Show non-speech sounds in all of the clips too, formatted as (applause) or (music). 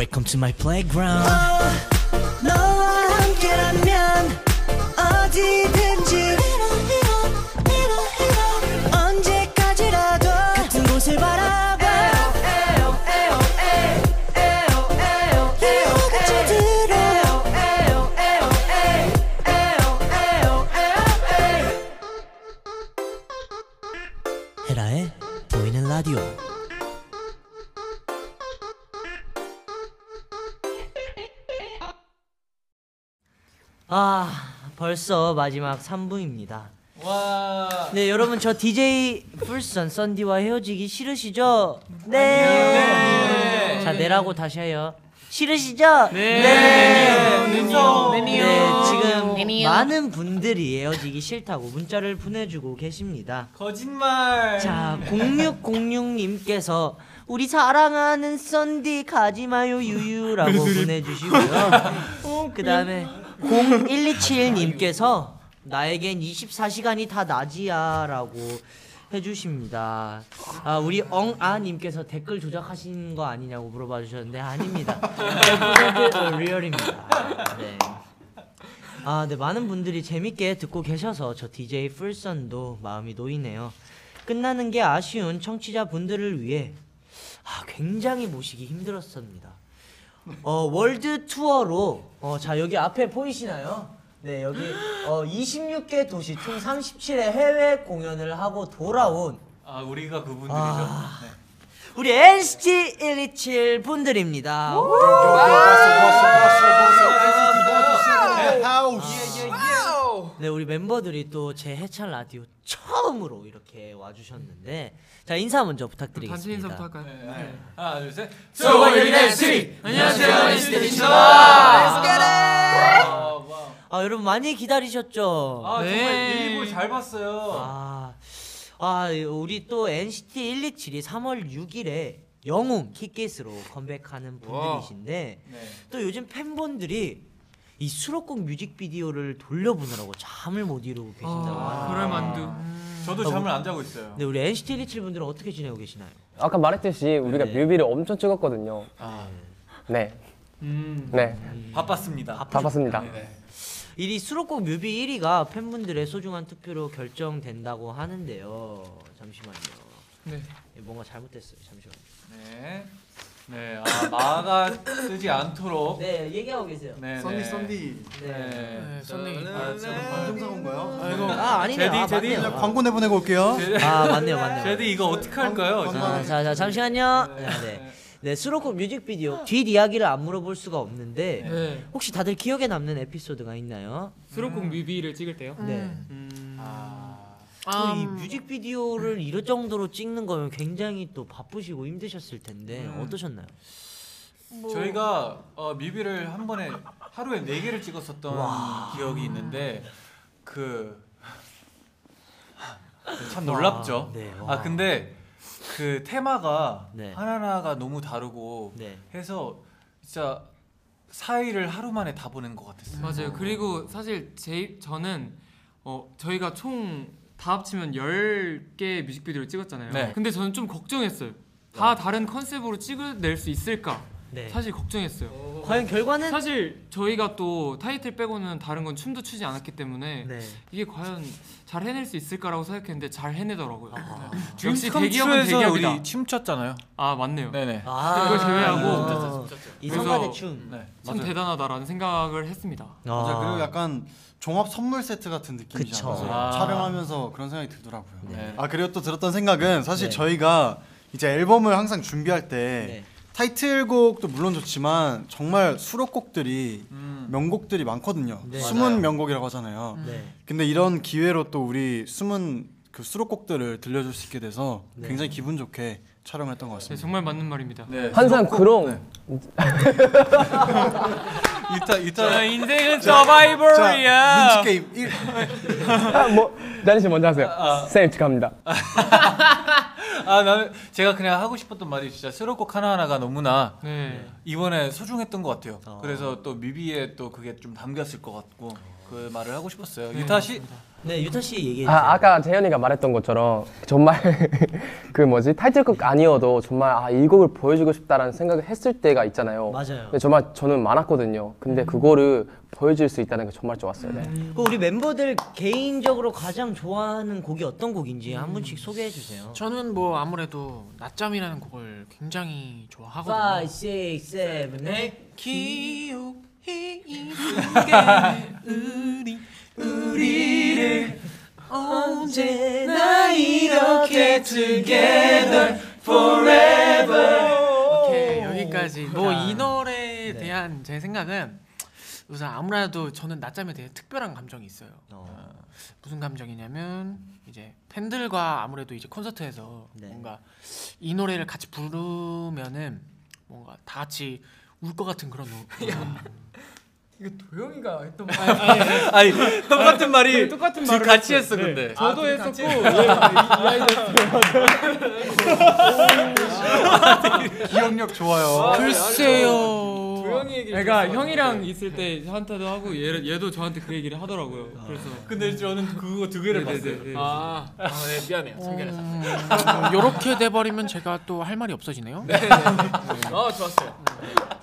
Welcome to my playground. 너와 함께라면 어디든지 벌써 마지막 3부입니다. 와. 네, 여러분 저 DJ 풀선 썬디와 헤어지기 싫으시죠? 네. 자, 내라고 다시 해요. 싫으시죠? 네. 네, 지금 많은 분들이 헤어지기 싫다고 문자를 보내주고 계십니다. 거짓말. 자, 0606님께서 우리 사랑하는 썬디 가지마요 유유라고 (laughs) 보내주시고요. 그 다음에 0127님께서 나에겐 24시간이 다 낮이야라고 해주십니다. 아, 우리 엉아님께서 댓글 조작하신 거 아니냐고 물어봐 주셨는데 아닙니다. 100% 리얼입니다. 네. 아, 네 많은 분들이 재밌게 듣고 계셔서 저 DJ 풀선도 마음이 놓이네요. 끝나는 게 아쉬운 청취자 분들을 위해 아, 굉장히 모시기 힘들었습니다. 어, 월드 투어로 어, 자 여기 앞에 보이시나요? 네 여기 어, 26개 도시 총 37회 해외 공연을 하고 돌아온 아 우리가 그분들이죠. 아. 네. 우리 NCT 127 분들입니다. 네 우리 멤버들이 또 제 해찬 라디오 처음으로 이렇게 와주셨는데 자 인사 먼저 부탁드리겠습니다. 단체 인사부터 할까요? 네. 하나 둘 셋. NCT! 안녕하세요, NCT 아 여러분 많이 기다리셨죠? 아 네. 정말 일부 잘 봤어요. 아, 아 우리 또 NCT 127이 3월 6일에 영웅 키키스로 컴백하는 분들이신데 네. 또 요즘 팬분들이 이 수록곡 뮤직비디오를 돌려보느라고 잠을 못 이루고 계신다고 아, 그럴 만두. 저도 잠을 안 자고 있어요. 네, 우리 NCT 127 분들은 어떻게 지내고 계시나요? 아까 말했듯이 우리가 네. 뮤비를 엄청 찍었거든요. 아, 네, 음. 네, 바빴습니다. 다 봤습니다. 네. 이 수록곡 뮤비 1위가 팬분들의 소중한 투표로 결정된다고 하는데요. 잠시만요. 네. 예, 뭔가 잘못됐어요. 잠시만요. 네. 네. 아 마가 쓰지 않도록. 네, 얘기하고 계세요. 네. 썬디 네. 썬디 네. 네. 썬디. 아, 저 방송사고인가요? 아이고. 아, 아니네요. 제디, 아, 제디. 맞네요. 그냥 광고 내보내고 올게요. 아, 맞네요. 맞네요. 제디 이거 어떻게 할까요? 광고 자, 자, 자, 잠시만요. 네, 네. 네, 수록곡 뮤직비디오 뒷 이야기를 안 물어볼 수가 없는데 네. 혹시 다들 기억에 남는 에피소드가 있나요? 수록곡 뮤비를 찍을 때요? 네. 음. 아. 또이 뮤직비디오를 이럴 정도로 찍는 거면 굉장히 또 바쁘시고 힘드셨을 텐데 어떠셨나요? 저희가 어, 뮤비를 한 번에 하루에 네 개를 찍었었던 기억이 있는데 그 (laughs) 참 놀랍죠. 네, 와. 아 근데 그 테마가 네. 하나하나가 너무 다르고 네. 해서 진짜 4일을 하루 만에 다 보낸 것 같았어요. 맞아요. 그리고 사실 제 저는 어 저희가 총 다 합치면 10개 뮤직비디오를 찍었잖아요. 네. 근데 저는 좀 걱정했어요. 다 다른 컨셉으로 찍어낼 수 있을까? 네. 사실 걱정했어요. 과연 결과는 사실 저희가 또 타이틀 빼고는 다른 건 춤도 추지 않았기 때문에 네. 이게 과연 잘 해낼 수 있을까라고 생각했는데 잘 해내더라고요. 아. 역시 대기업은 대기업이다. 우리 춤췄잖아요. 아 맞네요. 네네. 아, 그걸 제외하고 어, 이 성가대 그래서- 춤. 네. 참 맞아요. 대단하다라는 생각을 했습니다. 맞아 아. 그리고 약간 종합 선물 세트 같은. 느낌이잖아요. 아. 촬영하면서 그런 생각이 들더라고요. 네. 아 그리고 또 들었던 생각은 사실 네. 저희가 이제 앨범을 항상 준비할 때 네. 타이틀곡도 물론 좋지만 정말 수록곡들이 음. 명곡들이 많거든요. 네. 숨은 맞아요. 명곡이라고 하잖아요. 네. 근데 이런 기회로 또 우리 숨은 그 수록곡들을 들려줄 수 있게 돼서 네. 굉장히 기분 좋게 촬영했던 것 네, 같습니다. 정말 맞는 말입니다. 네. 항상 그런 (laughs) 이따 이따 저 인생은 자, 서바이벌이야. 민지 게임 1 아, 뭐 다니 씨 먼저 하세요. 쌤 축하합니다. 아 나는 제가 그냥 하고 싶었던 말이 진짜 수록곡 하나하나가 너무나 네. 이번에 소중했던 것 같아요. 어. 그래서 또 뮤비에 또 그게 좀 담겼을 것 같고 그 말을 하고 싶었어요. 네, 유타 씨, 네 유타 씨 얘기해 주세요. 아, 아까 재현이가 말했던 것처럼 정말 (laughs) 그 뭐지 타이틀곡 아니어도 정말 아, 이 곡을 보여주고 싶다라는 생각을 했을 때가 있잖아요. 맞아요. 근데 정말 저는 많았거든요. 근데 그거를 보여줄 수 있다는 게 정말 좋았어요. 네. 그 우리 멤버들 개인적으로 가장 좋아하는 곡이 어떤 곡인지 한 분씩 소개해 주세요. 저는 뭐 아무래도 낮잠이라는 곡을 굉장히 좋아하거든요. 5, 6, 7, 8 기억 우리 우리를 언제나 이렇게 together 오케이 여기까지. 뭐 이 노래에 대한 제 생각은 우선 아무래도 저는 낮잠에 대해 특별한 감정이 있어요. 어, 무슨 감정이냐면 이제 팬들과 아무래도 이제 콘서트에서 네. 뭔가 이 노래를 같이 부르면은 뭔가 다 같이 울 것 같은 그런 노- 이거 도영이가 했던 아니 똑같은 말이 똑같은 둘 말을 같이. 했어 네. 근데. 저도 했었고 기억력 좋아요. 글쎄요. 도영이 얘기 그러니까 형이랑 있을 때 한테도 하고 얘, 얘도 저한테 그 얘기를 하더라고요. 그래서 근데 저는 그거 두 개를 봤어요. 네네네. 아, 아 네, 미안해요. 성견했어. 이렇게 돼버리면 제가 또 할 말이 없어지네요. 아 좋았어요.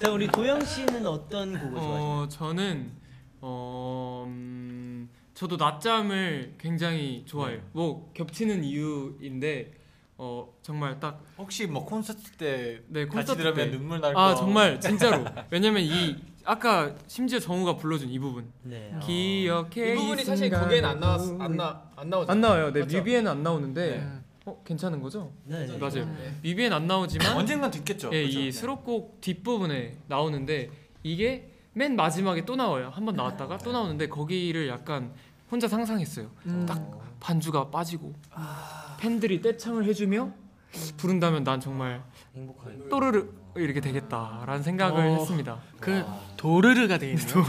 자 우리 도영 씨는 어떤 곡을 좋아하세요? 어 저는 어 음, 저도 낮잠을 굉장히 좋아해요. 뭐 겹치는 이유인데 어 정말 딱 혹시 뭐 콘서트 때 네, 같이 콘서트 들으면 때. 눈물 날 거. 아 정말 (laughs) 진짜로 왜냐면 이 아까 심지어 정우가 불러준 이 부분 네. 기억해 이 부분이 사실 순간을 곡에는 안 나왔 안나안 나오죠. 안 나와요. 네 맞죠? 뮤비에는 안 나오는데 네. 어 괜찮은 거죠? 네, 네. 맞아요. 네. 뮤비엔 안 나오지만 언젠간 듣겠죠. 예, 그죠? 이 수록곡 뒷부분에 나오는데 이게 맨 마지막에 또 나와요. 한 번 나왔다가 또 나오는데 거기를 약간 혼자 상상했어요. 딱 반주가 빠지고 팬들이 떼창을 해주며 부른다면 난 정말 행복하게. 또르르 이렇게 되겠다라는 생각을 어. 했습니다. 그 도르르가 돼 있네요.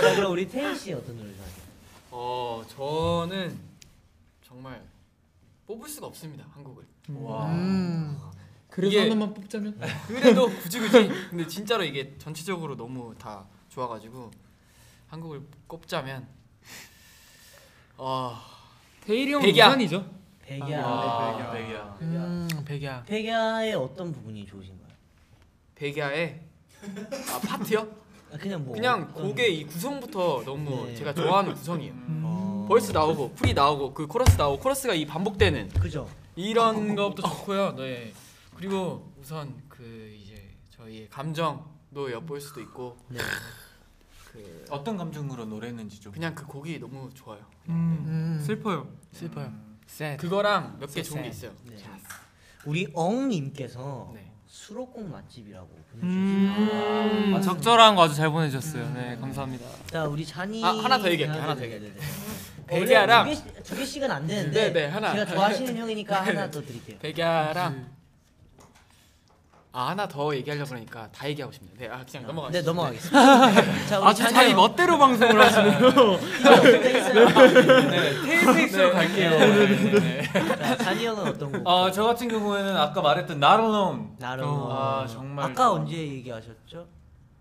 자 그럼 우리 태인 씨 어떤 노래 좋아하세요? 어 저는 정말 뽑을 수가 없습니다 한국을. 와. 음. 그래서 이게- 하나만 뽑자면 그래도 굳이 굳이 근데 진짜로 이게 전체적으로 너무 다 좋아가지고 한 곡을 꼽자면 어 태일이 형 백야. 우산이죠. 백야. 아, 네, 백야. 음, 백야. 백야의 어떤 부분이 좋으신가요? 백야의 아 파트요? 아, 그냥 뭐 그냥 어떤- 곡의 이 구성부터 너무 네. 제가 좋아하는 구성이에요. 어, verse 나오고 pre 나오고 그 코러스 나오고 코러스가 이 반복되는 그죠. 이런 것부터 좋고요. 네. 그리고 우선 그 이제 저희의 감정도 엿볼 수도 있고 네. 그 어떤 감정으로 노래했는지 좀. 그냥 그 곡이 너무 좋아요. 음. 슬퍼요. 슬퍼요. sad. 그거랑 몇개 쎄, 좋은 게 쎄. 있어요. 네. 우리 엉님께서 네. 수록곡 맛집이라고 음, 보내주셨어요. 아, 적절한 거 아주 잘 보내주셨어요. 네, 감사합니다. 자 우리 잔이 아, 하나 더 얘기할게요. 아, 하나 더. (laughs) 원래 백야랑 두, 개, 두 개씩은 안 되는데 네, 네, 하나. 제가 좋아하시는 형이니까 하나 더 드릴게요. (laughs) 백야랑 아 하나 더 얘기하려고 그러니까 다 얘기하고 싶네요. 네, 아 그냥 넘어가시죠. 네 넘어가겠습니다. (laughs) 자 우리 아주 자기 멋대로 방송을 하시네요. 네, 테이페이스로 갈게요. 네, 네. 자 잔이 형은 어떤 곡? 어, 저 같은 경우에는 아까 말했던 나로놈 나름. 아, 정말 아까 좋아. 언제 얘기하셨죠?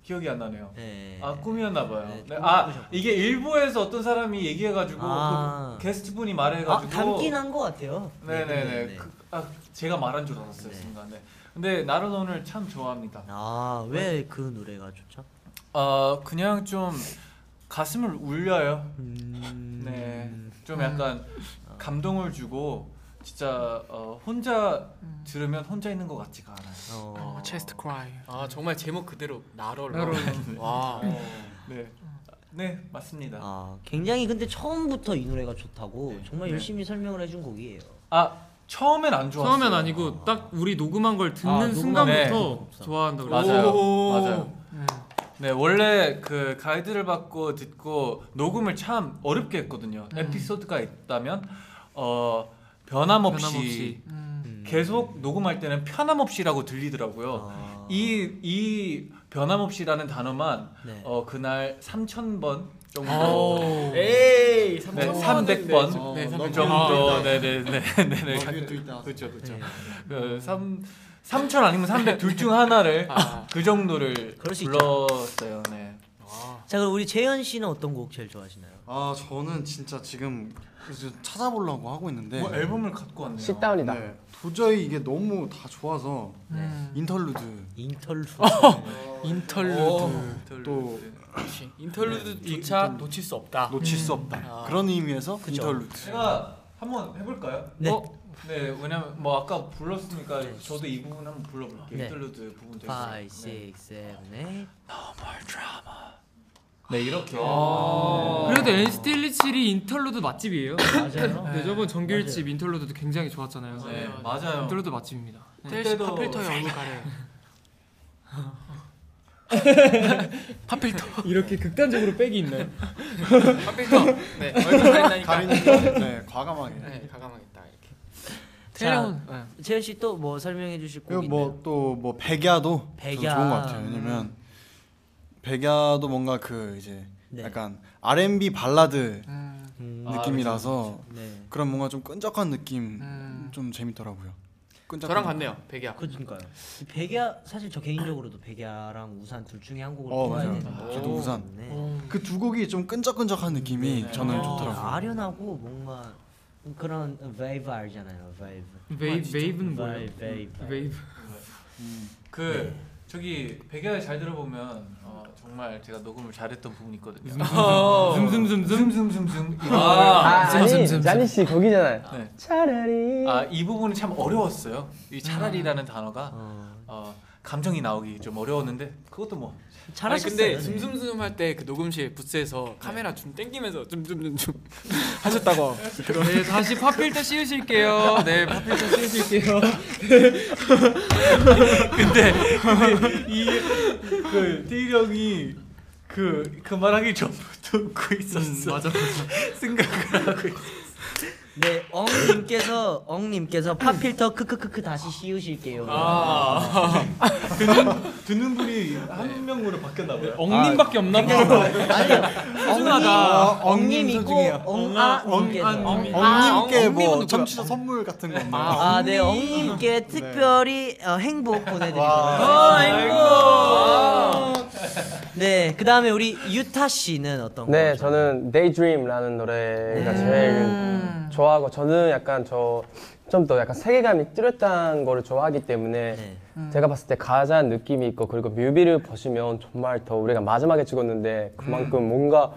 기억이 안 나네요. 네. 아 꿈이었나 봐요. 네, 네, 꿈아 꾸셨구나. 이게 일부에서 어떤 사람이 얘기해가지고 아. 그 게스트 분이 아, 말해가지고 담긴 한 것 같아요. 네네네. 그, 아 제가 말한 줄 알았어요 네. 순간에. 근데 나로논을 참 좋아합니다. 아 왜 그 노래가 좋죠? 어 그냥 좀 가슴을 울려요. 음... 네. 좀 약간 감동을 주고 진짜 어, 혼자 들으면 혼자 있는 것 같지가 않아요. 어... 어, chest cry. 아 정말 제목 그대로 나롤. 나롤. 와. 네. 네 맞습니다. 아 굉장히 근데 처음부터 이 노래가 좋다고 네. 정말 네. 열심히 설명을 해준 곡이에요. 아 처음엔 안 좋았어요. 처음엔 아니고 딱 우리 녹음한 걸 듣는 아, 순간부터 네. 좋아한다고 맞아요. 오. 맞아요. 네 원래 그 가이드를 받고 듣고 녹음을 참 어렵게 했거든요. 에피소드가 있다면 어 변함없이, 변함없이. 음. 계속 녹음할 때는 편함없이라고 들리더라고요. 아... 이 이 변함없이라는 단어만 네. 어 그날 3천 번 정도 오. 에이 네, 300번. 300번 네, 그300 정도 네 네 네 네네 또 있다. 그렇죠 그렇죠. 네. 그3 3천 아니면 300 둘 중 하나를 아. 그 정도를 그럴 수 있죠. 불렀어요. 네. 자 그럼 우리 재현 씨는 어떤 곡 제일 좋아하시나요? 아 저는 진짜 지금 찾아보려고 하고 있는데 뭐 앨범을 갖고 왔네요. Sit Down이다. 네, 도저히 이게 너무 다 좋아서 interlude interlude. interlude. 또 그렇지. interlude조차 놓칠 수 없다. 놓칠 수 없다 아. 그런 의미에서 interlude 제가 한번 해볼까요? 네. 어? 네, 왜냐면 뭐 아까 불렀으니까 저도 이 부분 한번 불러볼게요. 네. interlude 부분 되게. 5, 네. 6, 7, 8 네, 이렇게. 그래도 NCT 127이 interlude 맛집이에요. 맞아요. (laughs) 네, 저번 정규일집 interlude도 굉장히 좋았잖아요. 네, 맞아요. interlude 맛집입니다. 태일 씨 그때도- pop filter에 얼굴 (laughs) 가려요. (laughs) (laughs) pop filter. 이렇게 극단적으로 빽이 있나요? 파필터. 네. 얼굴 가린다니까. 가리는 네 과감하게 네, 딱 이렇게. 태형. 네. 재현 씨또 뭐 설명해 주실 곡 그리고 있나요? 뭐또 뭐 백야도 백야. 좋은 것 같아요 왜냐면 백야도 뭔가 그 이제 네. 약간 R&B 발라드 음, 음, 아, 느낌이라서 네. 그런 뭔가 좀 끈적한 느낌 음. 좀 재밌더라고요 저랑 같네요. 백이야. 그러니까요. 백야 사실 저 개인적으로도 백야랑 우산 둘 중에 한 곡을 어, 맞아요. 되는데. 저도 우산. 네. 그 두 곡이 좀 끈적끈적한 느낌이 네. 저는 어, 좋더라고요 아련하고 뭔가 그런 웨이브 알잖아요. 웨이브. 웨이, 웨이브는 뭐예요? 웨이브, 웨이브. 웨이브. 그 저기 백야에 잘 들어보면 어, 정말 제가 녹음을 잘했던 부분이 있거든요. 즘즘즘즘즘즘 아, 아, 아 니 자니 씨 거기잖아요. 네. 차라리 아, 이 부분이 참 어려웠어요. 이 차라리라는 단어가 어. 어, 감정이 나오기 좀 어려웠는데 그것도 뭐 잘하셨어요. 근데 네. 즘즘즘 할때 그 녹음실 부스에서 카메라 좀 땡기면서 즘즘즘즘 (laughs) 하셨다고. 네, 다시 파필터 씌우실게요. 네, 파필터 씌우실게요. (laughs) 근데 이그 태일 형이 그 그 말하기 전부터 웃고 있었어. 맞아, 맞아. (laughs) 생각을 하고 있어. 네, 엉님께서 엉님께서 팝필터 크크크크 다시 씌우실게요. 아, (laughs) 듣는 듣는 분이 한 명으로 바뀌었나 봐요. 엉님밖에 없나 봐. 아니요. 엉님, 엉님 엉님이고 중이에요. 엉아님께서. 엉님께 엉님은 뭐? 청취자 선물 같은 거 없나요? 아, 네, 엉님께 특별히 어, 행복 와. 하겠습니다. 네, 그 다음에 우리 유타 씨는 어떤 거? 네, 저는 Daydream라는 노래가 제일 좋아하고 저는 약간 저 좀 더 약간 세계관이 뚜렷한 거를 좋아하기 때문에 네. 제가 봤을 때 가장 느낌이 있고 그리고 뮤비를 보시면 정말 더 우리가 마지막에 찍었는데 그만큼 뭔가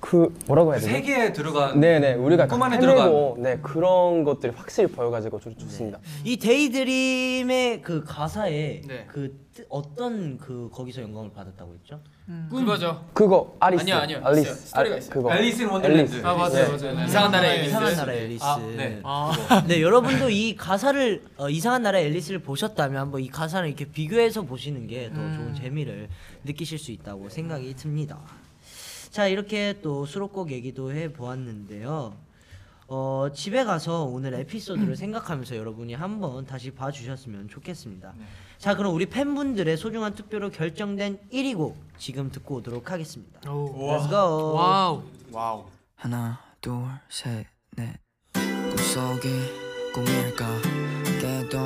그 뭐라고 해야 되지? 세계에 들어간 네네 우리가 꿈 안에 헤매고 네 그런 것들이 확실히 보여가지고 좋, 좋습니다. 이 Day Dream의 그 가사에 네. 그 뜻- 어떤 그 거기서 영감을 받았다고 했죠? 그거죠. 그거 아리스 아니요, 아니요. 알리스 있어요. 스토리가 아, 있어요. 그거 Alice in Wonderland. 앨리스. 아, 맞아요, 네. 맞아요. 이상한 나라의 앨리스. 이상한 나라 앨리스. 아, 네. 네, 여러분도 이 가사를 어, 이상한 나라 앨리스를 보셨다면 한번 이 가사를 이렇게 비교해서 보시는 게 더 좋은 재미를 느끼실 수 있다고 생각이 듭니다. 자, 이렇게 또 수록곡 얘기도 해 보았는데요. 어, 집에 가서 오늘 에피소드를 (clears throat) 생각하면서 여러분이 한번 다시 봐주셨으면 좋겠습니다. 자, 그럼 우리 팬분들의 소중한 투표로 결정된 1위 곡 지금 듣고 오도록 하겠습니다. Let's go. Wow. Wow. 하나 둘셋넷 꿈속이 꿈일까 깨도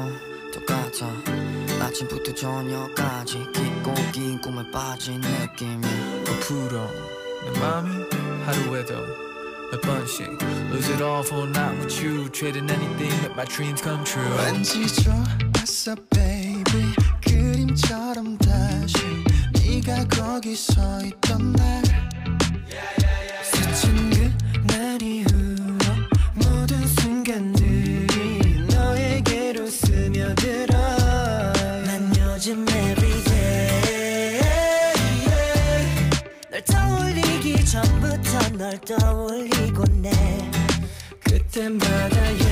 똑같아 아침부터 저녁까지 깊고 긴 꿈에 빠진 느낌이 부풀어 내 맘이 하루에도 몇 번씩 Lose it all for a night with you Trading anything make my dreams come true 왠지 좋았어 baby 그림처럼 다시 네가 거기 서 있던 날 스친 널 떠올리고 내 그때마다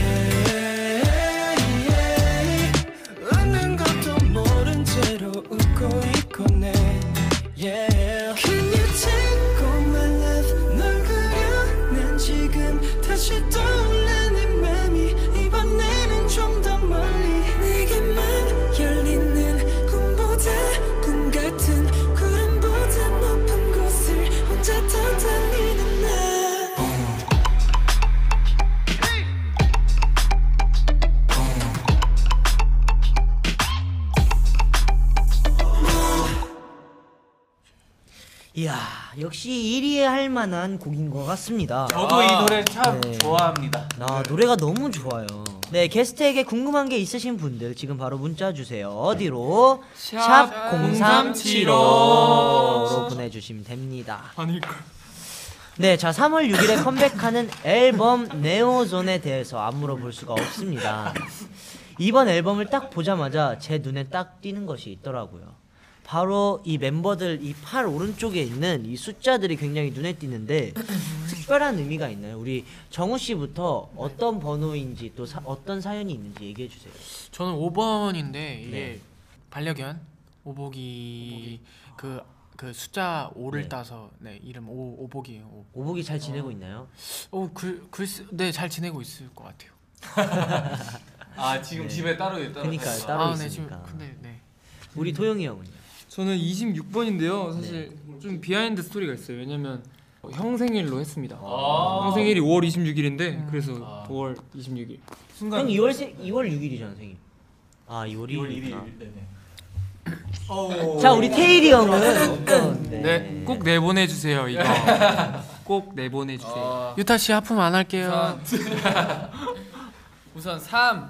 역시 1위에 할 만한 곡인 것 같습니다. 저도 이 노래 참 네. 좋아합니다. 아 노래가 너무 좋아요. 네 게스트에게 궁금한 게 있으신 분들 지금 바로 문자 주세요. 어디로? 샵 0375로 보내주시면 됩니다. 아닐걸. 네, 자 3월 6일에 컴백하는 앨범 네오존에 대해서 안 물어볼 수가 없습니다. 이번 앨범을 딱 보자마자 제 눈에 딱 띄는 것이 있더라고요. 바로 이 멤버들 이 팔 오른쪽에 있는 이 숫자들이 굉장히 눈에 띄는데 (clears throat) 특별한 의미가 있나요? 우리 정우 씨부터 어떤 번호인지 또 사- 어떤 사연이 있는지 얘기해 주세요. 저는 5번인데 이게 네. 반려견 오복이 그 그 숫자 5를 네. 따서 네 이름 오 오복이에요. 오. 오복이 잘 지내고 있나요? 어글 글쎄 네잘 지내고 있을 것 같아요. (laughs) 아 지금 네. 집에 따로 그러니까요, 살고. 따로 아, 네, 있으니까. 지금 근데 네. 우리 도영이 형은요? 저는 26번인데요. 사실 좀 behind story가 있어요. 왜냐면 형 생일로 했습니다. 아. 형 생일이 5월 26일인데 그래서 아. 5월 26일. 순간 형 2월 세, 2월 6일이잖아 생일. 아 2월 2월 1일. 1일. 네네. 자 우리 태일이 형은 어떤? 네, 꼭 내보내 주세요 이거. (laughs) 꼭 내보내 주세요. 어, 유타 씨 하품 안 할게요. 우선 (laughs) 우선 3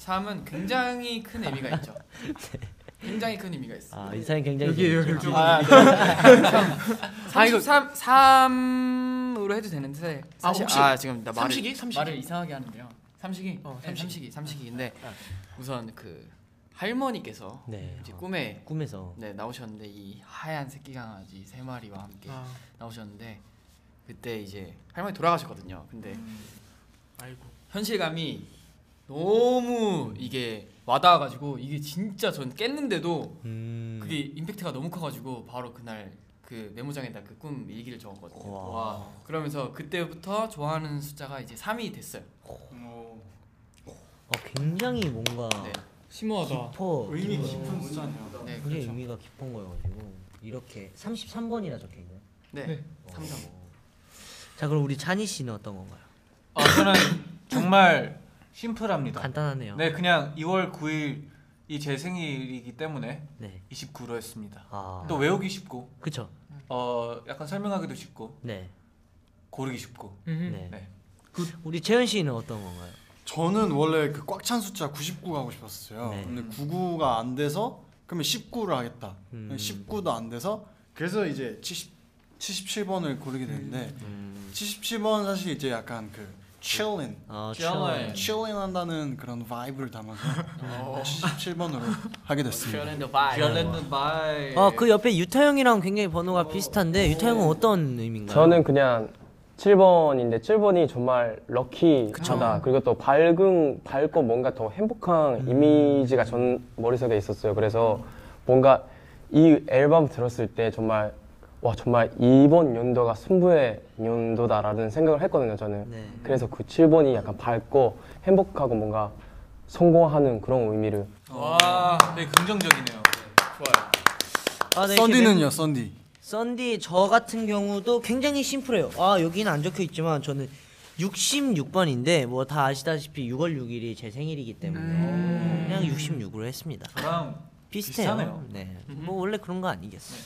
3은 굉장히 큰 의미가 있죠. (laughs) 굉장히 큰 의미가 있어. 아 인상이 굉장히 여기에요, 재밌죠. 여기. 아, 아, 이거- 33 3으로 해도 되는데 아, 사실 혹시 아 지금 나 말을 삼식이? 삼식이? 말을 이상하게 하는데요. 삼식이 어, 네, 삼식이. 삼식이 삼식이인데 우선 그 할머니께서 네. 이제 꿈에 꿈에서 네 나오셨는데 이 하얀 새끼 강아지 세 마리와 함께 아, 나오셨는데 그때 이제 할머니 돌아가셨거든요. 근데 아이고. 현실감이 너무 이게 와닿아가지고 이게 진짜 전 깼는데도 음. 그게 임팩트가 너무 커가지고 바로 그날 그 메모장에다 그 꿈 일기를 적었거든요. 와. 와. 그러면서 그때부터 좋아하는 숫자가 이제 3이 됐어요. 어, 굉장히 뭔가 네. 심오하다. 깊어 의미 깊은 숫자네요. 네, 굉장히 그렇죠. 의미가 깊은 거여가지고 이렇게 33번이나 적혀 있나요? 네. 네. 삼성. 자 그럼 우리 찬희 씨는 어떤 건가요? 아 저는 정말 심플합니다. 간단하네요. 네 그냥 2월 9일 이 제 생일이기 때문에 네. 29로 했습니다. 아. 또 외우기 쉽고 그쵸. 어 약간 설명하기도 쉽고 네. 고르기 쉽고. 네. 네. 우리 재현 씨는 어떤 건가요? 저는 원래 그 꽉 찬 숫자 99 가고 싶었어요. 네. 근데 99가 안 돼서 그러면 19를 하겠다. 음. 19도 안 돼서 그래서 이제 70 77번을 고르게 됐는데 음. 77번 사실 이제 약간 그 chillin, 아, chillin. chillin 한다는 그런 vibe를 담아서 77번으로 하게 됐습니다. chillin vibe. 아그 옆에 유타 형이랑 굉장히 번호가 비슷한데 유타 형은 어떤 의미인가요? 저는 그냥 7번인데 7번이 정말 lucky하다. 그리고 또 밝은 밝고 뭔가 더 행복한 이미지가 전 머릿속에 있었어요. 그래서 뭔가 이 앨범 들었을 때 정말 와 정말 이번 연도가 승부의 연도다라는 생각을 했거든요. 저는. 네. 그래서 그 7번이 약간 밝고 행복하고 뭔가 성공하는 그런 의미를 와, 네 긍정적이네요. 아, 네, 썬디는요, 썬디. 썬디 저 같은 경우도 굉장히 심플해요. 아 여기는 안 적혀 있지만 저는 66번인데 뭐 다 아시다시피 6월 6일이 제 생일이기 때문에 그냥 66으로 했습니다. 저랑 비슷해요. 비슷하네요. 네. 뭐 원래 그런 거 아니겠어요.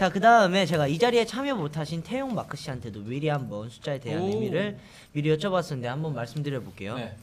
자, 그 다음에 제가 이 자리에 참여 못 하신 태용 마크 씨한테도 미리 한번 숫자에 대한 오. 의미를 미리 여쭤봤었는데 한번 말씀드려 볼게요. 네.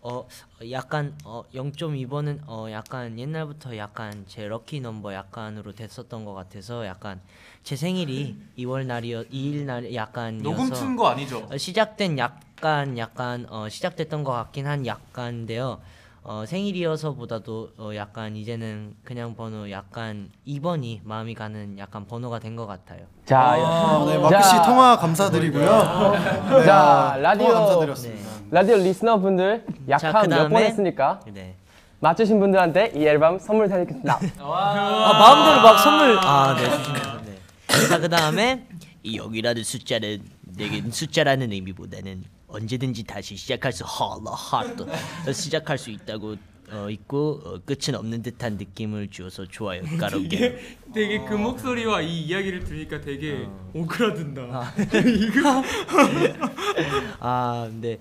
어 약간 어 0.2번은 어 약간 옛날부터 약간 제 럭키 넘버 약간으로 됐었던 것 같아서 약간 제 생일이 (laughs) 2월 날이어 2일 날 약간이어서 녹음 튼 거 아니죠? 어, 시작된 약간 약간 어 시작됐던 것 같긴 한 약간인데요. 어 생일이어서보다도 어 약간 이제는 그냥 번호 약간 2번이 마음이 가는 약간 번호가 된 것 같아요. 자, 아, 네, 마크 씨 자, 통화 감사드리고요. 네, 자, 라디오 감사드렸습니다. 라디오 리스너 분들 자, 약한 몇 번 그다음에- 했으니까 네. 맞추신 분들한테 이 앨범 선물 드리겠습니다. (laughs) 아 마음대로 막 선물 아 네 주시네요. 네. 자 그다음에 이 0이라는 숫자는 내겐 숫자라는 의미보다는 언제든지 다시 시작할 수 헐러 하트 (laughs) 시작할 수 있다고 어, 있고 어, 끝은 없는 듯한 느낌을 주어서 좋아요. (laughs) 까롭게 되게 그 목소리와 이 이야기를 들으니까 되게 오그라든다. (laughs) (laughs) 아, 근데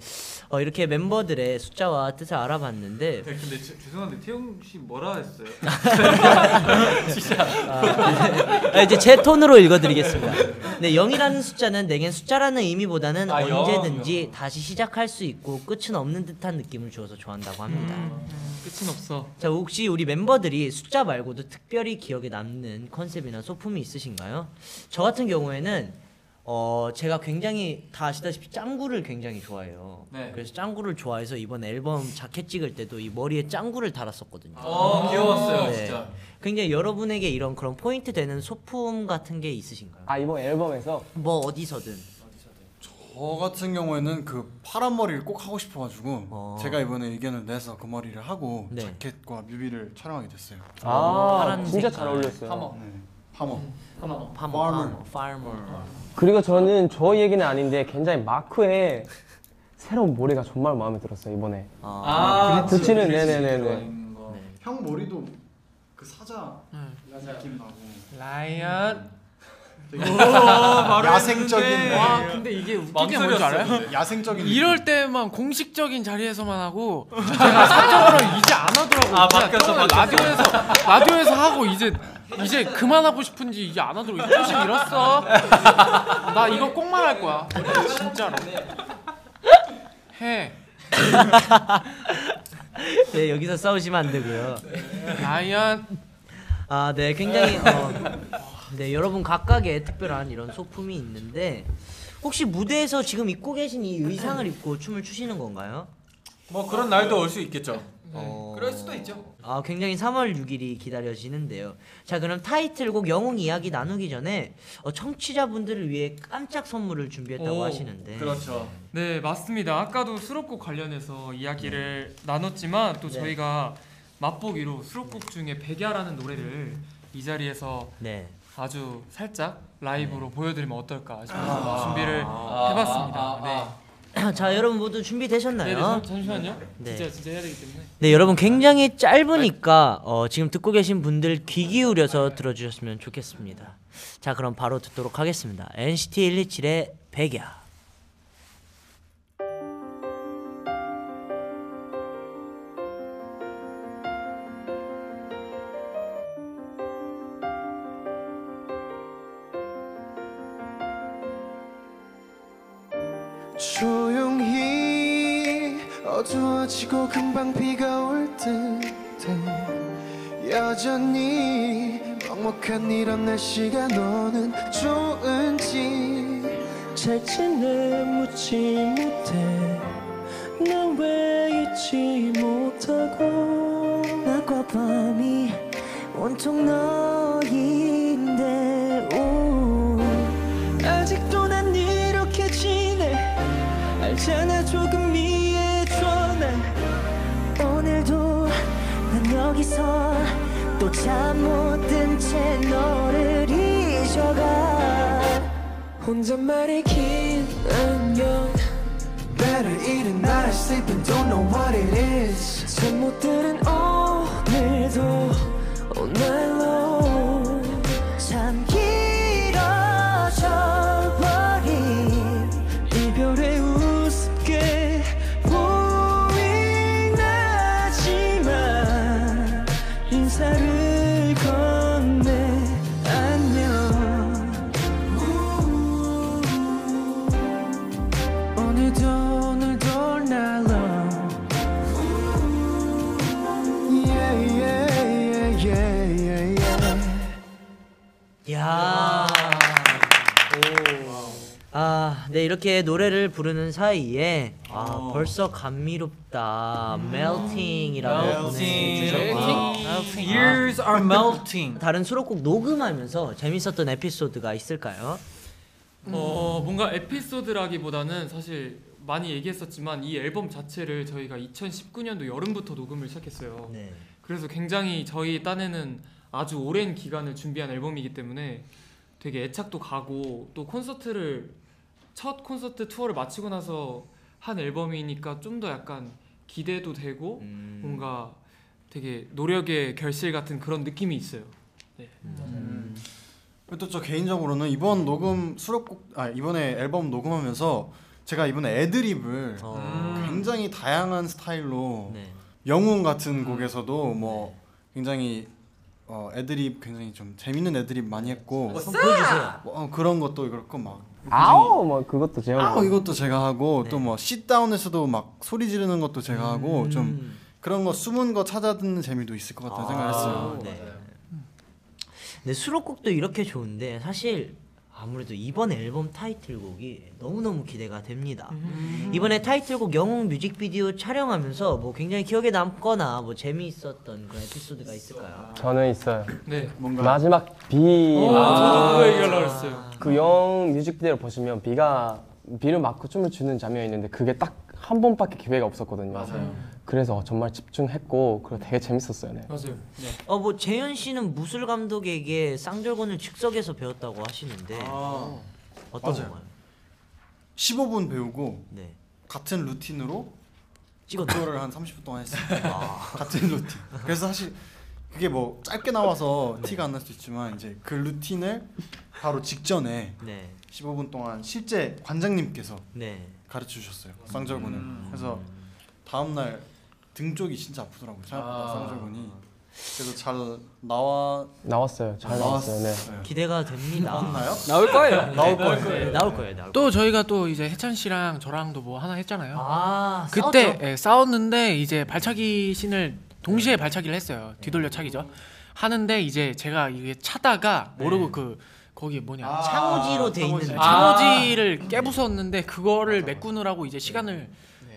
어, 이렇게 멤버들의 숫자와 뜻을 알아봤는데 네, 근데 제- 죄송한데 태용 씨 뭐라 했어요? (laughs) 아, 이제 제 톤으로 읽어드리겠습니다. 네, 0이라는 숫자는 내겐 숫자라는 의미보다는 아, 영, 언제든지 영. 다시 시작할 수 있고 끝은 없는 듯한 느낌을 주어서 좋아한다고 합니다. 끝은 없어. 자, 혹시 우리 멤버들이 숫자 말고도 특별히 기억에 남는 컨셉이나 소품이 있으신가요? 저 같은 경우에는 어 제가 굉장히 다 아시다시피 짱구를 굉장히 좋아해요. 네. 그래서 짱구를 좋아해서 이번 앨범 자켓 찍을 때도 이 머리에 짱구를 달았었거든요. 어 귀여웠어요 네. 진짜. 굉장히 여러분에게 이런 그런 포인트 되는 소품 같은 게 있으신가요? 아 이번 앨범에서 뭐 어디서든. 저 같은 경우에는 그 파란 머리를 꼭 하고 싶어가지고 어. 제가 이번에 의견을 내서 그 머리를 하고 네. 자켓과 뮤비를 촬영하게 됐어요. 아 파란 진짜 색깔. 잘 어울렸어요. 파머. 네. 파머. 파머, Farmer. 파머, 파머. 그리고 저는 저 얘기는 아닌데 굉장히 마크의 새로운 머리가 정말 마음에 들었어요 이번에. 아, 아 그치는 그치, 네네네네. 네. 형 머리도 그 사자 응. 느낌 나고 라이언. 야생적인 와 근데 이게 웃긴 게 뭔지 알아요? 야생적인 이럴 때만 공식적인 자리에서만 하고 제가 사적으로 이제 안 하더라고요. 아, 바뀌었어. 라디오에서 라디오에서 하고 이제 이제 그만하고 싶은지 이제 안 하더라고. 조심 잃었어. 나 이거 꼭 말할 거야. 진짜로. 해. (laughs) 네, 여기서 싸우시면 안 되고요. 라이언. 아, 네, 굉장히 어, 네, 여러분 각각의 특별한 이런 소품이 있는데 혹시 무대에서 지금 입고 계신 이 의상을 입고 춤을 추시는 건가요? 뭐 그런 날도 올 수 있겠죠. 어, 그럴 수도 있죠. 아, 굉장히 3월 6일이 기다려지는데요. 자, 그럼 타이틀곡 영웅 이야기 나누기 전에 어, 청취자분들을 위해 깜짝 선물을 준비했다고 오, 하시는데. 그렇죠. 네 맞습니다. 아까도 수록곡 관련해서 이야기를 나눴지만 또 네. 저희가 맛보기로 수록곡 중에 백야라는 노래를 이 자리에서 네. 아주 살짝 라이브로 보여드리면 어떨까 싶어서 준비를 해봤습니다. 네. (clears throat) 자, 여러분 모두 네, 네, 준비되셨나요? 잠- 잠시만요. 네. 진짜 진짜 해야 되기 때문에. 네, 여러분 굉장히 짧으니까 어, 지금 듣고 계신 분들 귀 기울여서 들어주셨으면 좋겠습니다. 자, 그럼 바로 듣도록 하겠습니다. NCT 127의 백야. 어두워지고 금방 비가 올 듯해. 여전히 먹먹한 이런 날씨가 너는 좋은지. 잘 지내 묻지 못해. 난 왜 잊지 못하고. 낮과 밤이 온통 너 혼잣말이 긴 안녕 Better eat and not sleep and don't know what it is 잠못 들은 오늘도 night 야. 아, 네 이렇게 노래를 부르는 사이에 아, 벌써 감미롭다. melting이라고 보내주셨고 Years are melting. 다른 수록곡 녹음하면서 재밌었던 에피소드가 있을까요? 어 뭔가 에피소드라기보다는 사실 많이 얘기했었지만 이 앨범 자체를 저희가 2019년도 여름부터 녹음을 시작했어요. 네. 그래서 굉장히 저희 딴에는 아주 오랜 기간을 준비한 앨범이기 때문에 되게 애착도 가고 또 콘서트를 첫 콘서트 투어를 마치고 나서 한 앨범이니까 좀 더 약간 기대도 되고 음. 뭔가 되게 노력의 결실 같은 그런 느낌이 있어요. 네. 음. 또저 개인적으로는 이번 녹음 수록곡 아 이번에 앨범 녹음하면서 제가 이번에 애드립을 어, 굉장히 다양한 스타일로 네. 영웅 같은 곡에서도 뭐 굉장히 어, 애드립 굉장히 좀 재밌는 애드립 많이 했고 한번 보여주세요. 뭐, 어, 그런 것도 그렇고 막 아우 뭐 그것도 제가 아우 이것도 제가 하고 네. 또뭐 sit-down에서도 막 소리 지르는 것도 제가 하고 좀 음. 그런 거 숨은 거 찾아 듣는 재미도 있을 것 같다는 생각을 했어요. 네. 네, 수록곡도 이렇게 좋은데 사실 아무래도 이번 앨범 타이틀곡이 너무너무 기대가 됩니다. 이번에 타이틀곡 영웅 뮤직비디오 촬영하면서 뭐 굉장히 기억에 남거나 뭐 재미있었던 그런 에피소드가 있을까요? 저는 있어요. 네. 뭔가 마지막 비. 어, 저도 그거 얘기하려고 했어요. 그영 뮤직비디오를 보시면 비가 비를 맞고 춤을 추는 장면이 있는데 그게 딱 한 번밖에 기회가 없었거든요. 맞아요. 그래서 정말 집중했고 그리고 되게 재밌었어요. 네. 맞아요. 어뭐 재현 씨는 무술 감독에게 쌍절곤을 즉석에서 배웠다고 하시는데 아, 어떤 맞아요. 건가요? 15분 배우고 네. 같은 루틴으로. 그거를 한 30분 동안 했어요. (laughs) 아, 같은 루틴. 그래서 사실 그게 뭐 짧게 나와서 티가 안 날 수도 있지만 이제 그 루틴을 바로 직전에 네. 15분 동안 실제 관장님께서 네. 가르쳐 주셨어요. 쌍절곤을. 그래서 다음 날 등 쪽이 진짜 아프더라고요. 생각보다 쌍절곤이. 그래서 잘 나와 나왔어요. 잘 나왔어요. 네. 기대가 됩니다. 나왔나요? 나올 거예요. 나올 거예요. 네, 나올 거예요. 나올 거예요. 또 저희가 또 이제 해찬 씨랑 저랑도 뭐 하나 했잖아요. 아, 그때 싸웠죠? 예, 싸웠는데 이제 발차기 씬을 동시에 발차기를 했어요. 뒤돌려 차기죠. 하는데 이제 제가 이게 차다가 모르고 그 거기 뭐냐 아, 창호지로 돼 있는 네, 아. 창호지를 깨부쉅는데 그거를 메꾸느라고 이제 시간을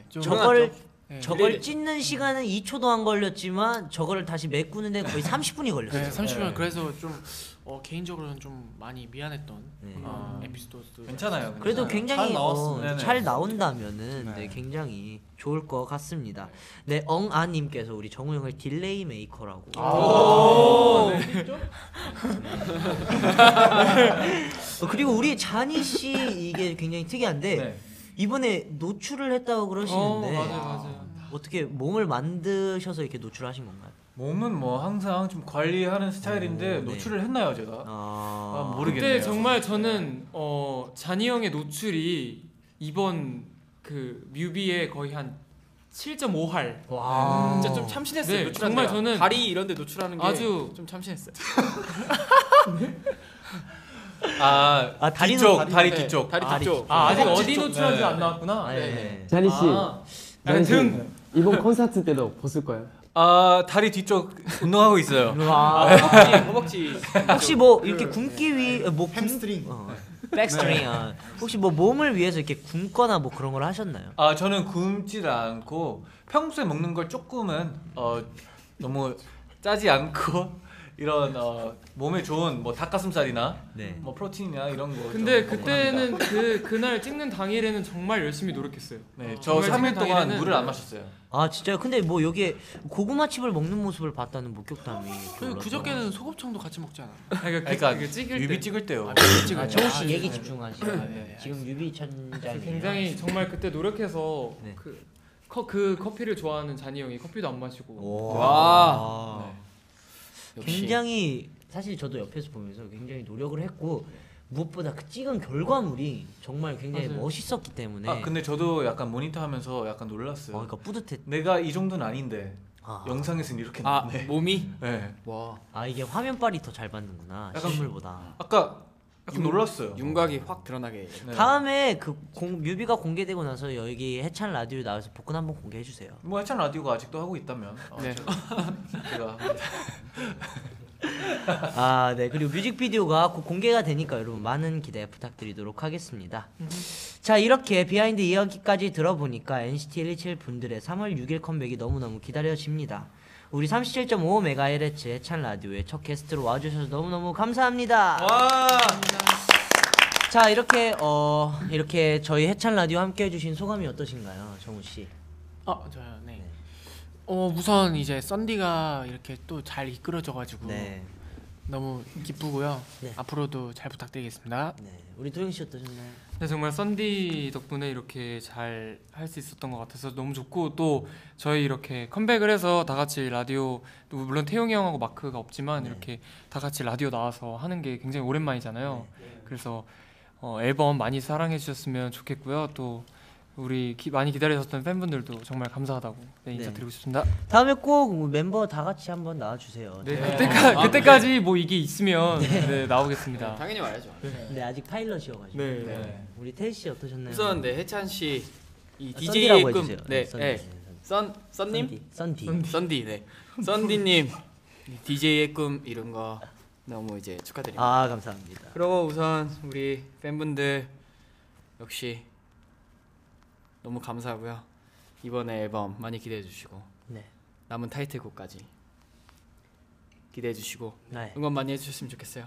좀 저걸 네. 저걸 찢는 시간은 2초도 안 걸렸지만 저거를 다시 메꾸는데 거의 30분이 걸렸어요. 네, 30분 그래서 좀 어, 개인적으로는 좀 많이 미안했던 네. 어, 에피소드. 괜찮아요. 그래도 괜찮아요. 굉장히 잘. 어, 네네. 잘 나온다면은 네. 네. 굉장히 좋을 것 같습니다. 네, 엉아님께서 우리 정우 형을 delay maker라고. 어, 그리고 우리 자니 씨 이게 굉장히 특이한데 네. 이번에 노출을 했다고 어, 그러시는데 맞아요, 맞아요. 어떻게 몸을 만드셔서 이렇게 노출하신 건가요? 몸은 뭐 항상 좀 관리하는 스타일인데 오, 네. 노출을 했나요 제가? 아, 아, 모르겠네요. 그때 정말 저는 어 잔이 형의 노출이 이번 그 뮤비에 거의 한 7.5할. 와. 진짜 좀 참신했어요. 네, 노출한 정말 데가. 저는 다리 이런 데 노출하는 게 아주- 좀 참신했어요. 아, 아, 다리는 뒤쪽 다리- 다리 네, 뒤쪽. 다리 다리 뒤쪽. 아 아직 허벅지 어디 쪽. 노출한지 네. 안 나왔구나. 아, 네. 자니 씨, 아, 자니 씨 등. 이번 콘서트 때도 벗을 거예요? 아 다리 뒤쪽 운동하고 있어요. (laughs) 와. 허벅지, 허벅지. 혹시 뭐 이렇게 굶기 위, 뭐 굶- 햄스트링. 어, 백스트링. 어. 혹시 뭐 몸을 위해서 이렇게 굶거나 뭐 그런 걸 하셨나요? 아 저는 굶질 않고 평소에 먹는 걸 조금은 어 너무 짜지 않고 이런 어 몸에 좋은 뭐 닭가슴살이나 네. 뭐 protein이나 이런 거. 근데 좀 그때는 합니다. 그 그날 찍는 당일에는 정말 열심히 노력했어요. 네, 저 정말 3일 찍는 동안 당일에는- 물을 안 마셨어요. 아 진짜요? 근데 뭐 여기에 고구마 칩을 먹는 모습을 봤다는 목격담이 그 올라서. 그저께는 소곱창도 같이 먹지 않아요? 그러니까, 그러니까 그 찍을 뮤비 때 찍을 때요. 아, 정우 씨 아, 얘기 네. 집중하시죠. 네, 네. 지금 유비 천장이 굉장히 정말 그때 노력해서 네. 그, 커, 그 커피를 좋아하는 잔이 형이 커피도 안 마시고 와. 네. 굉장히 사실 저도 옆에서 보면서 굉장히 노력을 했고 무엇보다 그 찍은 결과물이 정말 굉장히 맞아요. 멋있었기 때문에 아 근데 저도 약간 모니터하면서 약간 놀랐어요. 어, 그러니까 뿌듯했. 내가 이 정도는 아닌데 아, 영상에서는 이렇게 아, 나왔네. 몸이 네. 와. 아 이게 화면빨이 더 잘 받는구나 약간- 실물보다. 아까 약간 윤- 놀랐어요. 윤곽이 확 드러나게. 네. 다음에 그 공, 뮤비가 공개되고 나서 여기 해찬 라디오 나와서 복근 한번 공개해 주세요. 뭐 해찬 라디오가 아직도 하고 있다면 어, 네. 제가 아, 네. 그리고 뮤직비디오가 곧 공개가 되니까 여러분 많은 기대 부탁드리도록 하겠습니다. 자, 이렇게 behind 이야기까지 들어보니까 NCT 127 분들의 3월 6일 컴백이 너무너무 기다려집니다. 우리 37.5MHz 해찬 라디오에 첫 게스트로 와주셔서 너무너무 감사합니다. 와 자, 이렇게 어 이렇게 저희 해찬 라디오 함께 해주신 소감이 어떠신가요, 정우 씨? 어, 저요. 네. 어, 우선 이제 썬디가 이렇게 또 잘 이끌어져 가지고 네. 너무 기쁘고요. 네. 앞으로도 잘 부탁드리겠습니다. 네, 우리 도영 씨 어떠셨나요? 네, 정말 썬디 덕분에 이렇게 잘 할 수 있었던 것 같아서 너무 좋고 또 저희 이렇게 컴백을 해서 다 같이 라디오 또 물론 태용이 형하고 마크가 없지만 네. 이렇게 다 같이 라디오 나와서 하는 게 굉장히 오랜만이잖아요. 네. 그래서 어, 앨범 많이 사랑해 주셨으면 좋겠고요. 또 우리 기, 많이 기다리셨던 팬분들도 정말 감사하다고 네, 인사드리고 싶습니다. 다음에 꼭 멤버 다 같이 한번 나와주세요. 네, 네. 그때까, 아, 그때까지 뭐 이게 있으면 네, 나오겠습니다. 당연히 말해죠. 네, 아직 파일럿이어가지고. 네. 네. 우리 태희 씨 어떠셨나요? 우선 네 해찬 씨이 아, DJ의 썬디라고 꿈, 해주세요. 네, 썬디. 네, 썬 썬님, 썬디. 썬디. 썬디, 네, 썬디님 DJ의 꿈 이룬 거 너무 이제 축하드립니다. 아 감사합니다. 그리고 우선 우리 팬분들 역시 너무 감사하고요. 이번에 앨범 많이 기대해 주시고 네. 남은 타이틀곡까지 기대해 주시고 네. 응원 많이 해주셨으면 좋겠어요.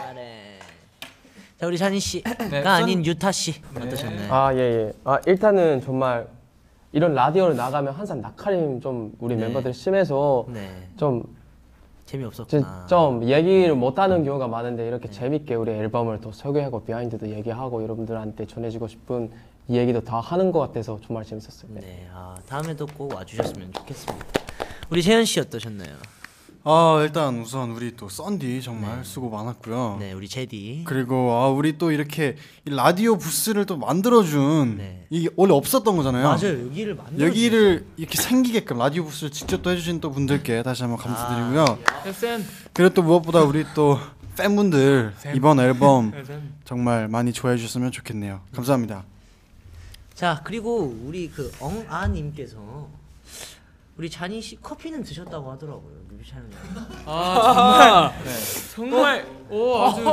잘해. 자 우리 찬희 씨가 네, 아닌 유타 씨 어떠셨나요? 아, 예, 예. 아, 일단은 정말 이런 라디오를 나가면 항상 낙하림 좀 우리 네. 멤버들 심해서 네. 좀, 재미없었구나. 좀 얘기를 못하는 경우가 많은데 이렇게 재밌게 우리 앨범을 더 소개하고 비하인드도 얘기하고 여러분들한테 전해주고 싶은 이 얘기도 다 하는 것 같아서 정말 재밌었어요. 네. 네. 아 다음에도 꼭 와주셨으면 좋겠습니다. 우리 재현 씨 어떠셨나요? 아 일단 우선 우리 또 썬디 정말 수고 많았고요. 네, 우리 제디. 그리고 아 우리 또 이렇게 이 라디오 부스를 또 만들어준 네. 이게 원래 없었던 거잖아요. 맞아요. 여기를 만들어. 여기를 이렇게 생기게끔 라디오 부스를 직접 또 해주신 또 분들께 다시 한번 감사드리고요. SM 그리고 또 무엇보다 우리 또 팬분들 이번 앨범 SM 정말 많이 좋아해 주셨으면 좋겠네요. 감사합니다. 자 그리고 우리 그 엉아 님께서 우리 잔이 씨 커피는 드셨다고 하더라고요 촬영에. 아 정말 정말 오 아주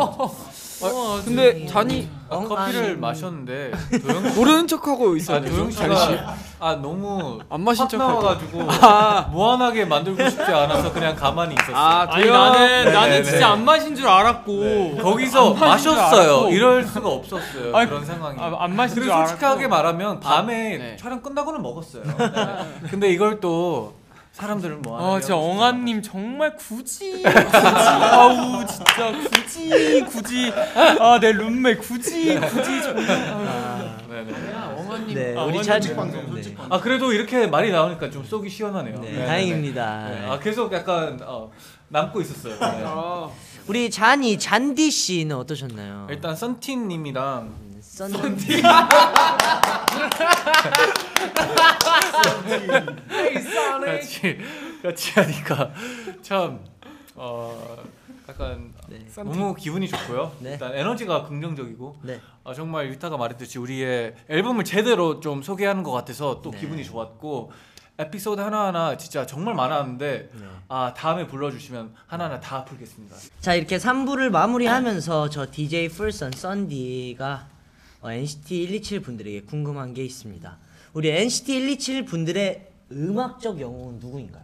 어, 아주 근데 잔이 아, 엉- 커피를 아니, 마셨는데 도영 (laughs) 모르는 척하고 아, 있어요. 도영 씨가 아 너무 안 마신 확 척하고. 나와가지고 (laughs) 무한하게 만들고 싶지 않아서 그냥 가만히 있었어요. 아, 아니 도영. 나는 네, 나는 네, 진짜 네. 안 마신 줄 알았고 네. 거기서 안 마신 줄 마셨어요. 알았고. 이럴 수가 없었어요. 아니, 그런 상황이. 아, 안 마신 줄 그리고 알았고 솔직하게 말하면 밤에 네. 촬영 끝나고는 먹었어요. (laughs) 네. 근데 이걸 또 사람들은 뭐 아 진짜 엉아님 정말 굳이 굳이 아우 진짜 굳이 굳이 아 내 룸메 굳이 굳이 정말 네네. 어머님 네, 아, 우리 완전 찬. 솔직 방송, 네. 솔직 아 그래도 이렇게 말이 나오니까 좀 속이 시원하네요. 네, 네네네. 다행입니다. 네. 아 계속 약간 어, 남고 있었어요. 네. 우리 잔이 잔디 씨는 어떠셨나요? 일단 썬틴님이랑 썬 같이 같이 하니까 참 어, 약간 네. 너무 기분이 좋고요. 네. 일단 에너지가 긍정적이고 네. 아, 정말 유타가 말했듯이 우리의 앨범을 제대로 좀 소개하는 것 같아서 또 네. 기분이 좋았고 에피소드 하나하나 진짜 정말 많았는데 네. 아 다음에 불러주시면 하나하나 다 풀겠습니다. 자 이렇게 3부를 마무리하면서 저 DJ 풀선 썬디가 어, NCT 127 분들에게 궁금한 게 있습니다. 우리 NCT 127 분들의 음악적 영웅은 누구인가요?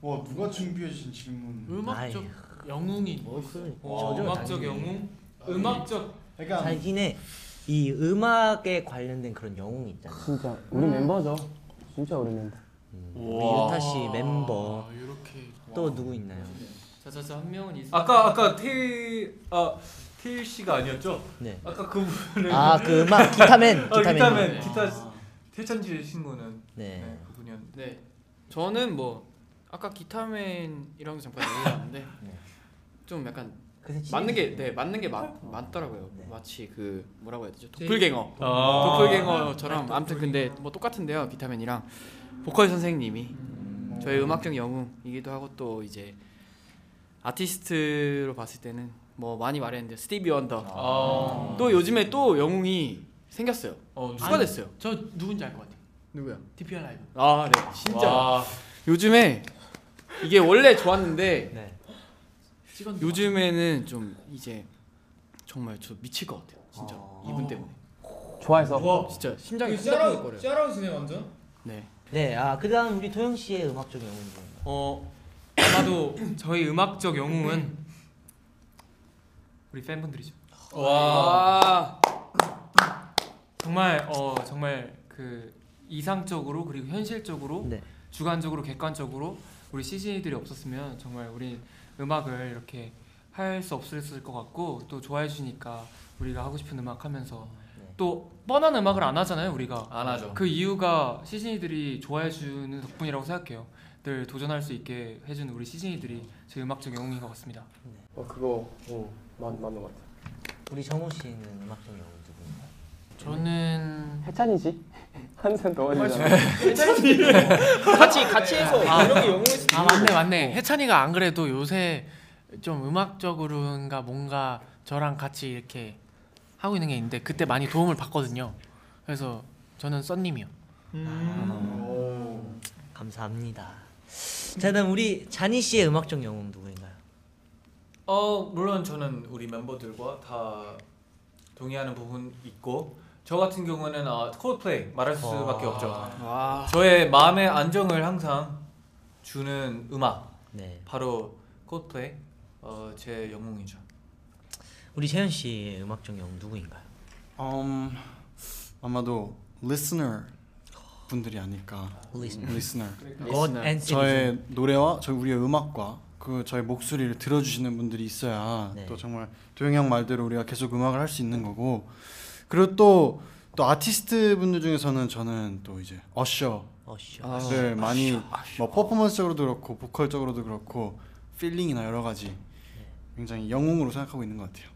와 누가 준비해 주신 질문? 음악적 영웅이 뭐 그, 와, 저죠, 음악적 당연히. 영웅 음악적 그러니까 자기네 네. 이 음악에 관련된 그런 영웅이 있잖아요. 진짜 우리 멤버죠. 진짜 우리 멤버. 우리 유타 씨 멤버 아, 이렇게 또 누구 있나요? 자자자 한 명은 있어 아까 아까 테일 아 테일 씨가 아니었죠? 네. 아까 그분을 아 그 음악 기타맨 (laughs) 아, 기타맨. 기타맨 기타 태찬지 친구는 네. 네, 그분이었는데 네. 저는 뭐 아까 기타맨이랑 잠깐 얘기했는데 (laughs) 좀 약간 그새 맞는 게 네 맞는 게 맞, 맞더라고요. 네. 마치 그 뭐라고 해야 되죠? 도플갱어. 아. 도플갱어처럼 아무튼 근데 뭐 똑같은데요. 기타맨이랑 보컬 선생님이 저의 음악적 영웅이기도 하고 또 이제 아티스트로 봤을 때는 뭐 많이 말했는데 스티비 원더. 아. 또 요즘에 또 영웅이 생겼어요. 어, 추가됐어요. 저 누군지 알 것 같아요. 누구야? DPR 라이브. 아, 네. 진짜 와. 요즘에 이게 원래 좋았는데 네. 요즘에는 좀 이제 정말 저 미칠 것 같아요. 진짜 이분 때문에. 좋아해서 진짜 심장이 그 샤라 쿵덕쿵덕거려요. 샤라우스네 완전 네. 네. 아 그다음 우리 도영 씨의 음악적 영웅은 누구인가요? 어 아마도 저희 음악적 영웅은 우리 팬분들이죠 와. 정말 어 정말 그 이상적으로 그리고 현실적으로 네. 주관적으로 객관적으로 우리 CJ들이 없었으면 정말 우리 음악을 이렇게 할 수 없었을 것 같고 또 좋아해 주니까 우리가 하고 싶은 음악 하면서 네. 또 뻔한 음악을 안 하잖아요 우리가 안 하죠. 그 이유가 시즈니들이 좋아해 주는 덕분이라고 생각해요 늘 도전할 수 있게 해주는 우리 시즈니들이 제 음악적 영웅인 것 같습니다 어 그거 어, 맞, 맞는 것 같아. 우리 정우 씨는 음악적 영웅 누구인가요? 저는 해찬이지. (laughs) 한산 더워지잖아. (laughs) 같이 같이 해서 이런 게 영웅일 수도 아 맞네 맞네 해찬이가 안 그래도 요새 좀 음악적으로인가 뭔가 저랑 같이 이렇게 하고 있는 게 있는데 그때 많이 도움을 받거든요. 그래서 저는 썬님이요. 감사합니다. 자, 그다음 우리 자니 씨의 음악적 영웅 누구인가요? 어 물론 저는 우리 멤버들과 다 동의하는 부분 있고 저 같은 경우는 어, 콜드플레이 말할 수밖에 와. 없죠. 와. 저의 마음의 안정을 항상 주는 음악 네. 바로 콜드플레이 어, 제 영웅이죠. 우리 세현 씨의 음악적 영웅 누구인가요? 음, 아마도 listener 분들이 아닐까. Listener. listener. God and 저의. 노래와 저희 우리의 음악과 그 저의 목소리를 들어주시는 분들이 있어야 네. 또 정말 도영이 형 말대로 우리가 계속 음악을 할 수 있는 거고 그리고 또 또 아티스트 분들 중에서는 저는 또 이제 어셔 어셔. 를 많이 뭐 퍼포먼스적으로도 그렇고 보컬적으로도 그렇고 feeling이나 여러 가지 굉장히 영웅으로 생각하고 있는 것 같아요.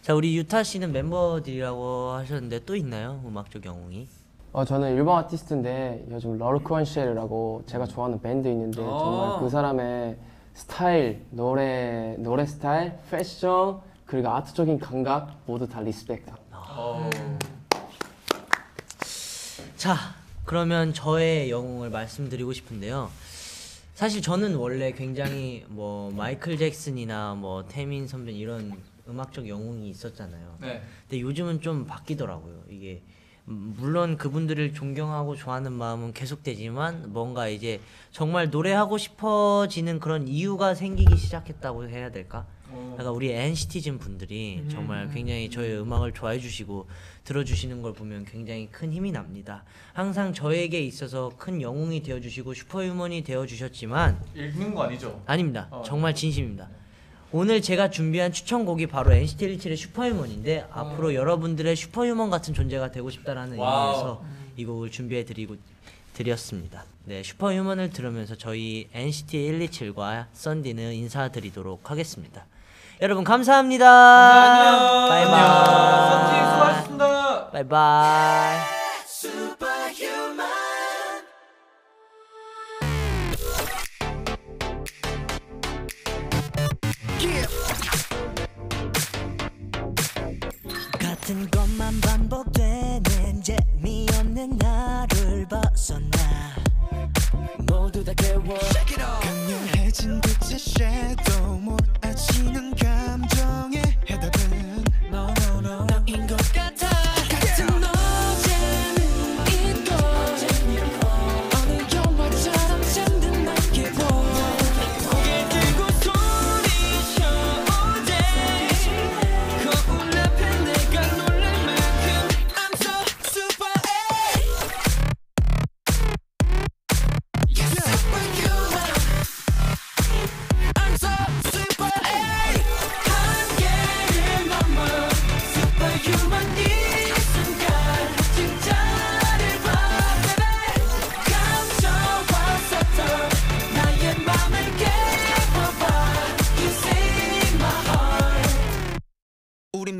자, 우리 유타 씨는 멤버들이라고 하셨는데 또 있나요? 음악적 영웅이? 어 저는 일본 아티스트인데 요즘 L'Arc-en-Ciel이라고 제가 좋아하는 밴드 있는데 정말 그 사람의 스타일, 노래 노래 스타일, 패션 그리고 art적인 감각 모두 다 respect. 어, 자, 그러면 저의 영웅을 말씀드리고 싶은데요. 사실 저는 원래 굉장히 뭐 마이클 잭슨이나 뭐 태민 선배 이런 음악적 영웅이 있었잖아요. 네. 근데 요즘은 좀 바뀌더라고요. 이게 음, 물론 그분들을 존경하고 좋아하는 마음은 계속되지만 뭔가 이제 정말 노래하고 싶어지는 그런 이유가 생기기 시작했다고 해야 될까? 약간 우리 NCT즌 분들이 정말 굉장히 저의 음악을 좋아해 주시고 들어주시는 걸 보면 굉장히 큰 힘이 납니다. 항상 저에게 있어서 큰 영웅이 되어 주시고 슈퍼휴먼이 되어 주셨지만 읽는 거 아니죠? 아닙니다. 어. 정말 진심입니다. 오늘 제가 준비한 추천곡이 바로 NCT 127의 Superhuman인데 앞으로 여러분들의 superhuman 같은 존재가 되고 싶다라는 wow. 의미에서 이 곡을 준비해 드리고 드렸습니다. 네, Superhuman을 들으면서 저희 NCT 127과 썬디는 인사드리도록 하겠습니다. 여러분 감사합니다. 안녕. 바이바이. 썬디 수고하셨습니다. 바이바이.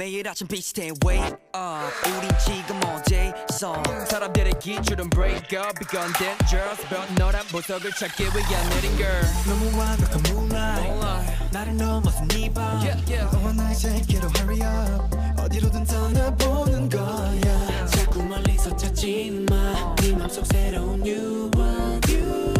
매일 아침 비슷해. Wake up. 우린 지금 어제서 사람들의 기준은 break up. 이건 dangerous but 너란 보석을 찾기 위한 내린 girl. 너무 완벽한 moonlight 나를 넘어선 네밤 너와 나의 세계로 hurry up. 어디로든 떠나보는 거야. 자꾸 멀리서 찾지 마 네 맘속 새로운 you want you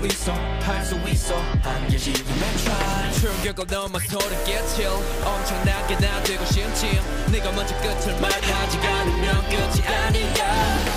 수 있어. 할 수 있어. 한계시기만 try. 충격을 넘어서는 get chill 엄청나게 나 되고 싶지 네가 먼저 끝을 말하지 않으면 끝이 아니야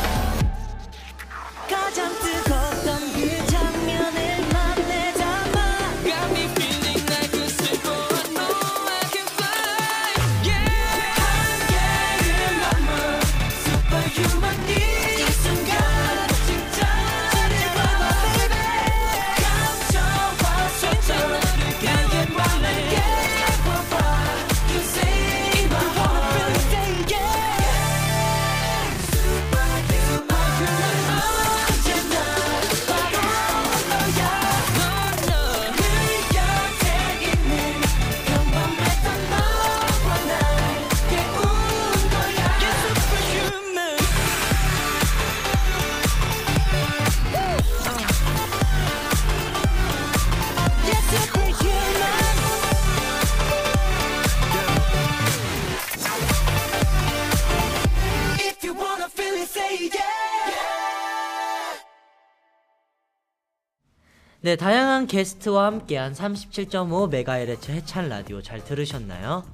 네, 다양한 게스트와 함께한 37.5MHz 해찬 라디오 잘 들으셨나요?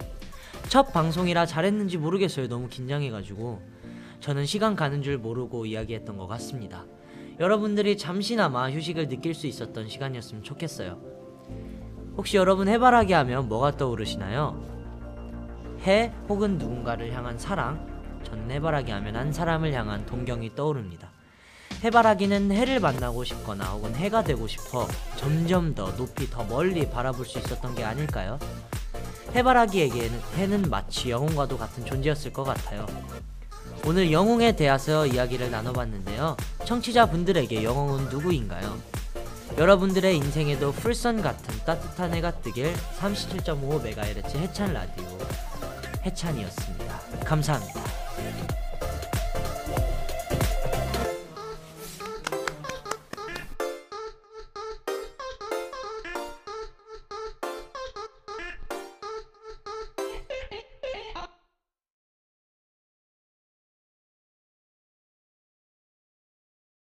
첫 방송이라 잘했는지 모르겠어요. 너무 긴장해가지고. 저는 시간 가는 줄 모르고 이야기했던 것 같습니다. 여러분들이 잠시나마 휴식을 느낄 수 있었던 시간이었으면 좋겠어요. 혹시 여러분 해바라기 하면 뭐가 떠오르시나요? 해 혹은 누군가를 향한 사랑, 전 해바라기 하면 한 사람을 향한 동경이 떠오릅니다. 해바라기는 해를 만나고 싶거나 혹은 해가 되고 싶어 점점 더 높이 더 멀리 바라볼 수 있었던 게 아닐까요? 해바라기에게는 해는 마치 영웅과도 같은 존재였을 것 같아요. 오늘 영웅에 대해서 이야기를 나눠봤는데요. 청취자분들에게 영웅은 누구인가요? 여러분들의 인생에도 풀선 같은 따뜻한 해가 뜨길 37.5MHz 해찬 라디오 해찬이었습니다. 감사합니다.